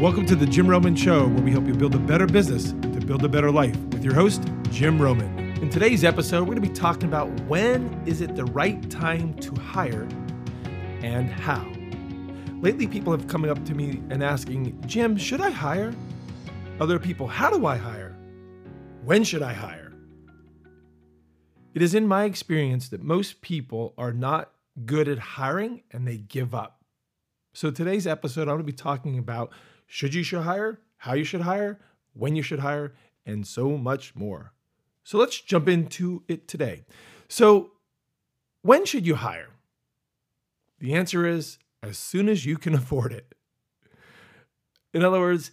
Welcome to the Jim Roman Show, where we help you build a better business to build a better life with your host, Jim Roman. In today's episode, we're going to be talking about when is it the right time to hire and how. Lately, people have come up to me and asking, Jim, should I hire? Other people, how do I hire? When should I hire? It is in my experience that most people are not good at hiring and they give up. So, today's episode, I'm going to be talking about should you should hire, how you should hire, when you should hire, and so much more. So, let's jump into it today. So, when should you hire? The answer is as soon as you can afford it. In other words,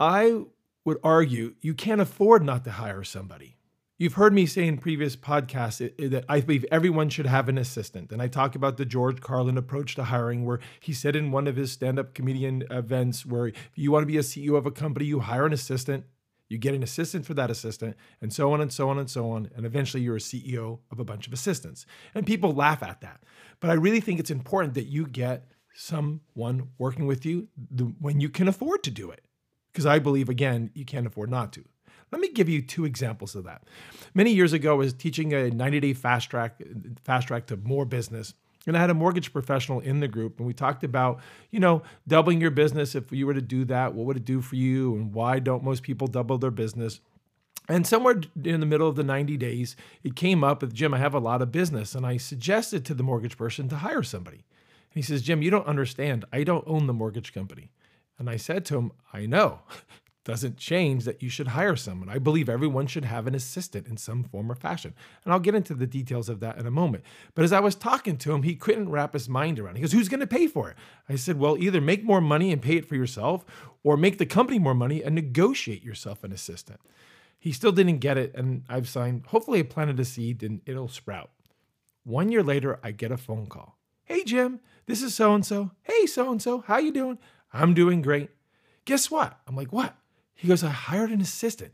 I would argue you can't afford not to hire somebody. You've heard me say in previous podcasts eh, eh, that I believe everyone should have an assistant. And I talk about the George Carlin approach to hiring, where he said in one of his stand up comedian events, where if you want to be a CEO of a company, you hire an assistant, you get an assistant for that assistant, and so on and so on and so on. And eventually you're a CEO of a bunch of assistants. And people laugh at that. But I really think it's important that you get someone working with you when you can afford to do it. Because I believe, again, you can't afford not to. Let me give you two examples of that. Many years ago, I was teaching a 90 day fast track, fast track to more business. And I had a mortgage professional in the group, and we talked about, you know, doubling your business. If you were to do that, what would it do for you? And why don't most people double their business? And somewhere in the middle of the 90 days, it came up with Jim, I have a lot of business. And I suggested to the mortgage person to hire somebody. And he says, Jim, you don't understand. I don't own the mortgage company. And I said to him, I know doesn't change that you should hire someone. I believe everyone should have an assistant in some form or fashion. And I'll get into the details of that in a moment. But as I was talking to him, he couldn't wrap his mind around it. He goes, Who's going to pay for it? I said, Well, either make more money and pay it for yourself, or make the company more money and negotiate yourself an assistant. He still didn't get it. And I've signed, hopefully, I planted a seed and it'll sprout. One year later, I get a phone call. Hey, Jim, this is so and so. Hey, so and so, how you doing? I'm doing great. Guess what? I'm like, What? He goes, I hired an assistant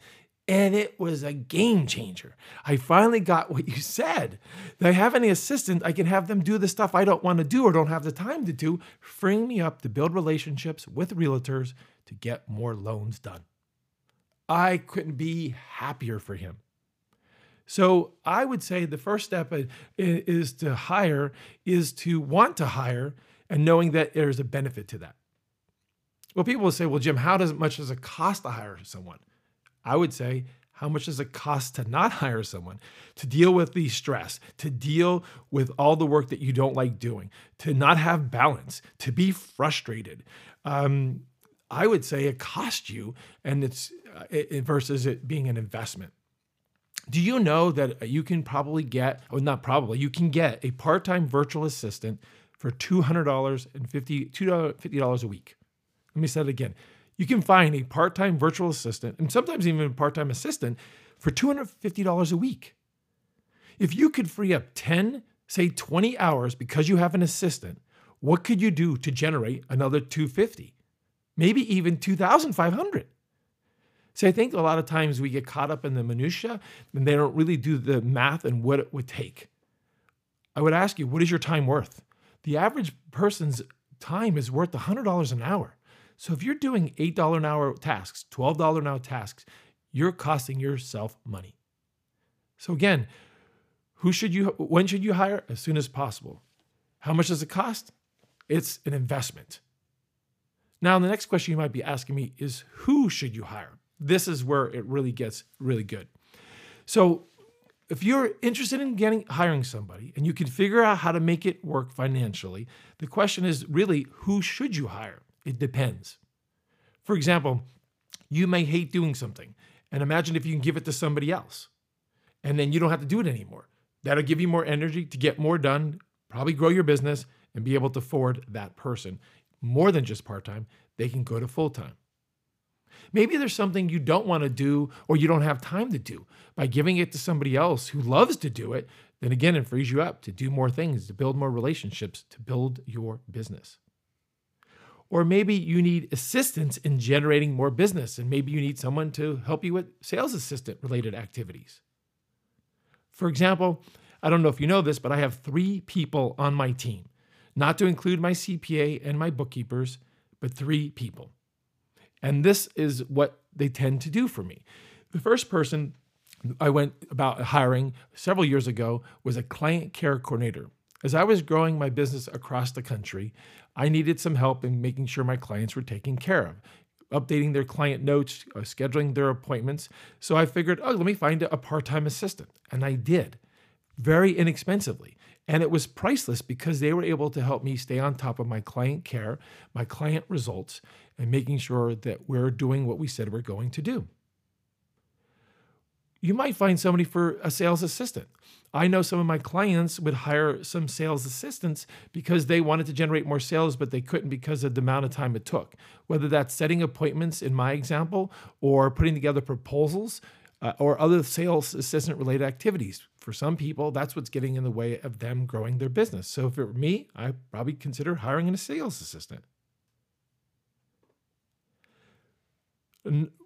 and it was a game changer. I finally got what you said. That I have any assistant, I can have them do the stuff I don't want to do or don't have the time to do, freeing me up to build relationships with realtors to get more loans done. I couldn't be happier for him. So I would say the first step is to hire, is to want to hire, and knowing that there's a benefit to that. Well, people will say, well, Jim, how does much does it cost to hire someone? I would say, how much does it cost to not hire someone, to deal with the stress, to deal with all the work that you don't like doing, to not have balance, to be frustrated? Um, I would say it costs you, and it's uh, it, versus it being an investment. Do you know that you can probably get, or not probably, you can get a part time virtual assistant for $200 and $50, $50 a week? Let me say it again. You can find a part time virtual assistant and sometimes even a part time assistant for $250 a week. If you could free up 10, say 20 hours because you have an assistant, what could you do to generate another 250? Maybe even 2500. See, I think a lot of times we get caught up in the minutia and they don't really do the math and what it would take. I would ask you, what is your time worth? The average person's time is worth $100 an hour. So if you're doing $8 an hour tasks, $12 an hour tasks, you're costing yourself money. So again, who should you when should you hire? As soon as possible. How much does it cost? It's an investment. Now, the next question you might be asking me is who should you hire? This is where it really gets really good. So, if you're interested in getting hiring somebody and you can figure out how to make it work financially, the question is really who should you hire? It depends. For example, you may hate doing something, and imagine if you can give it to somebody else, and then you don't have to do it anymore. That'll give you more energy to get more done, probably grow your business, and be able to afford that person more than just part time. They can go to full time. Maybe there's something you don't want to do or you don't have time to do. By giving it to somebody else who loves to do it, then again, it frees you up to do more things, to build more relationships, to build your business. Or maybe you need assistance in generating more business, and maybe you need someone to help you with sales assistant related activities. For example, I don't know if you know this, but I have three people on my team, not to include my CPA and my bookkeepers, but three people. And this is what they tend to do for me. The first person I went about hiring several years ago was a client care coordinator. As I was growing my business across the country, I needed some help in making sure my clients were taken care of, updating their client notes, uh, scheduling their appointments. So I figured, oh, let me find a part time assistant. And I did very inexpensively. And it was priceless because they were able to help me stay on top of my client care, my client results, and making sure that we're doing what we said we're going to do. You might find somebody for a sales assistant. I know some of my clients would hire some sales assistants because they wanted to generate more sales, but they couldn't because of the amount of time it took. Whether that's setting appointments, in my example, or putting together proposals uh, or other sales assistant related activities. For some people, that's what's getting in the way of them growing their business. So if it were me, I probably consider hiring a sales assistant.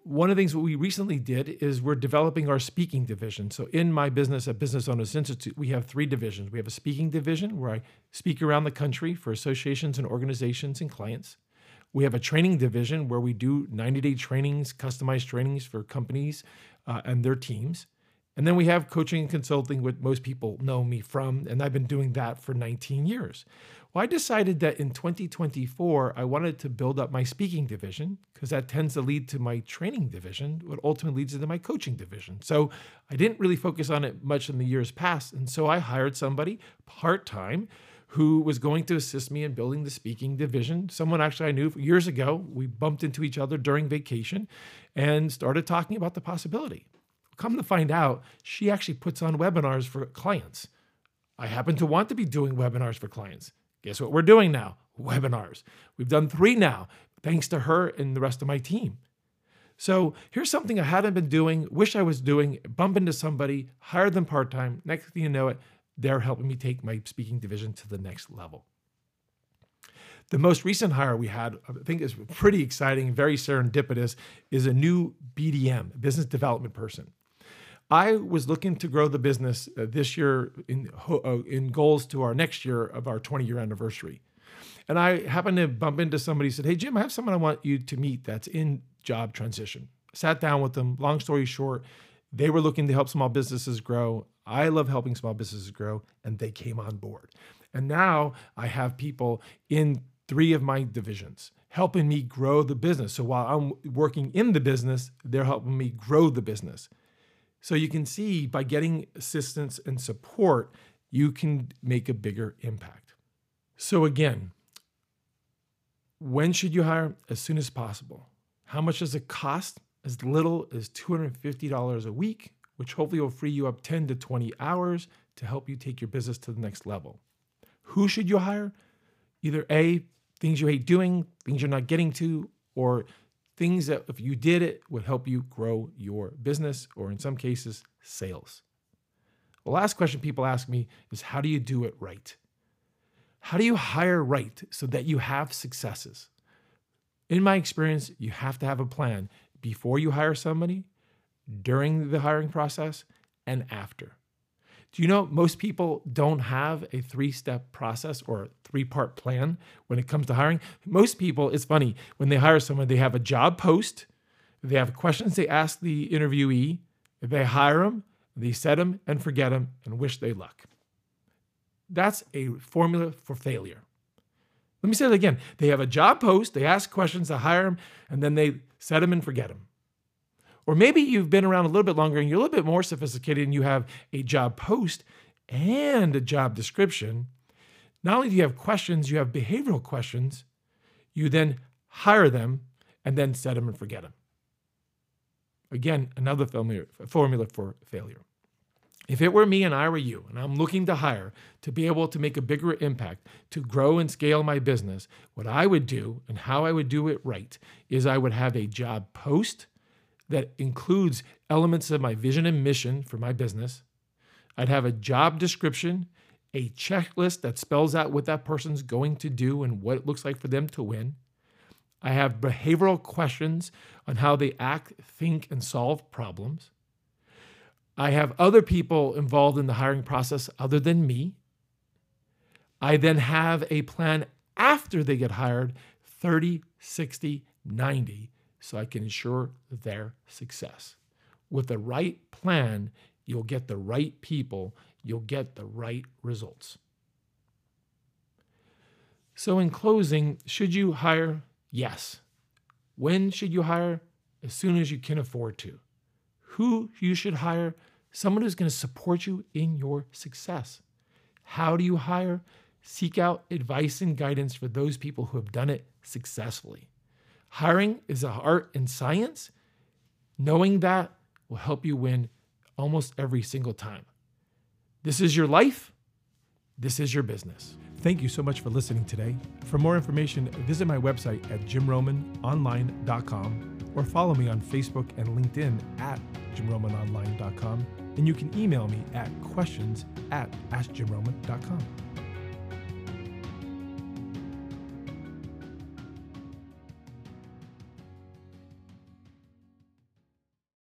One of the things that we recently did is we're developing our speaking division. So in my business at Business Owners Institute, we have three divisions. We have a speaking division where I speak around the country for associations and organizations and clients. We have a training division where we do 90 day trainings, customized trainings for companies uh, and their teams. And then we have coaching and consulting, what most people know me from, and I've been doing that for 19 years. Well, I decided that in 2024, I wanted to build up my speaking division because that tends to lead to my training division, what ultimately leads into my coaching division. So I didn't really focus on it much in the years past. And so I hired somebody part time who was going to assist me in building the speaking division. Someone actually I knew years ago. We bumped into each other during vacation and started talking about the possibility. Come to find out, she actually puts on webinars for clients. I happen to want to be doing webinars for clients. Guess what we're doing now? Webinars. We've done three now, thanks to her and the rest of my team. So here's something I hadn't been doing, wish I was doing, bump into somebody, hire them part time. Next thing you know it, they're helping me take my speaking division to the next level. The most recent hire we had, I think is pretty exciting, very serendipitous, is a new BDM, business development person. I was looking to grow the business uh, this year in, uh, in goals to our next year of our 20 year anniversary. And I happened to bump into somebody who said, Hey, Jim, I have someone I want you to meet that's in job transition. Sat down with them. Long story short, they were looking to help small businesses grow. I love helping small businesses grow, and they came on board. And now I have people in three of my divisions helping me grow the business. So while I'm working in the business, they're helping me grow the business. So you can see by getting assistance and support, you can make a bigger impact. So again, when should you hire? As soon as possible. How much does it cost? As little as $250 a week, which hopefully will free you up 10 to 20 hours to help you take your business to the next level. Who should you hire? Either A, things you hate doing, things you're not getting to, or things that if you did it would help you grow your business or in some cases sales. The last question people ask me is how do you do it right? How do you hire right so that you have successes? In my experience, you have to have a plan before you hire somebody, during the hiring process, and after. Do you know most people don't have a three step process or three part plan when it comes to hiring? Most people, it's funny, when they hire someone, they have a job post, they have questions they ask the interviewee, they hire them, they set them and forget them and wish they luck. That's a formula for failure. Let me say it again. They have a job post, they ask questions, they hire them, and then they set them and forget them. Or maybe you've been around a little bit longer and you're a little bit more sophisticated and you have a job post and a job description. Not only do you have questions, you have behavioral questions. You then hire them and then set them and forget them. Again, another formula for failure. If it were me and I were you, and I'm looking to hire to be able to make a bigger impact, to grow and scale my business, what I would do and how I would do it right is I would have a job post that includes elements of my vision and mission for my business. I'd have a job description, a checklist that spells out what that person's going to do and what it looks like for them to win. I have behavioral questions on how they act, think, and solve problems. I have other people involved in the hiring process other than me. I then have a plan after they get hired 30, 60, 90 so I can ensure their success. With the right plan, you'll get the right people, you'll get the right results. So, in closing, should you hire? Yes. When should you hire? As soon as you can afford to. Who you should hire? Someone who's going to support you in your success. How do you hire? Seek out advice and guidance for those people who have done it successfully. Hiring is an art and science. Knowing that will help you win almost every single time. This is your life. This is your business. Thank you so much for listening today. For more information, visit my website at jimromanonline.com or follow me on Facebook and LinkedIn at jimromanonline.com. And you can email me at questions at askjimroman.com.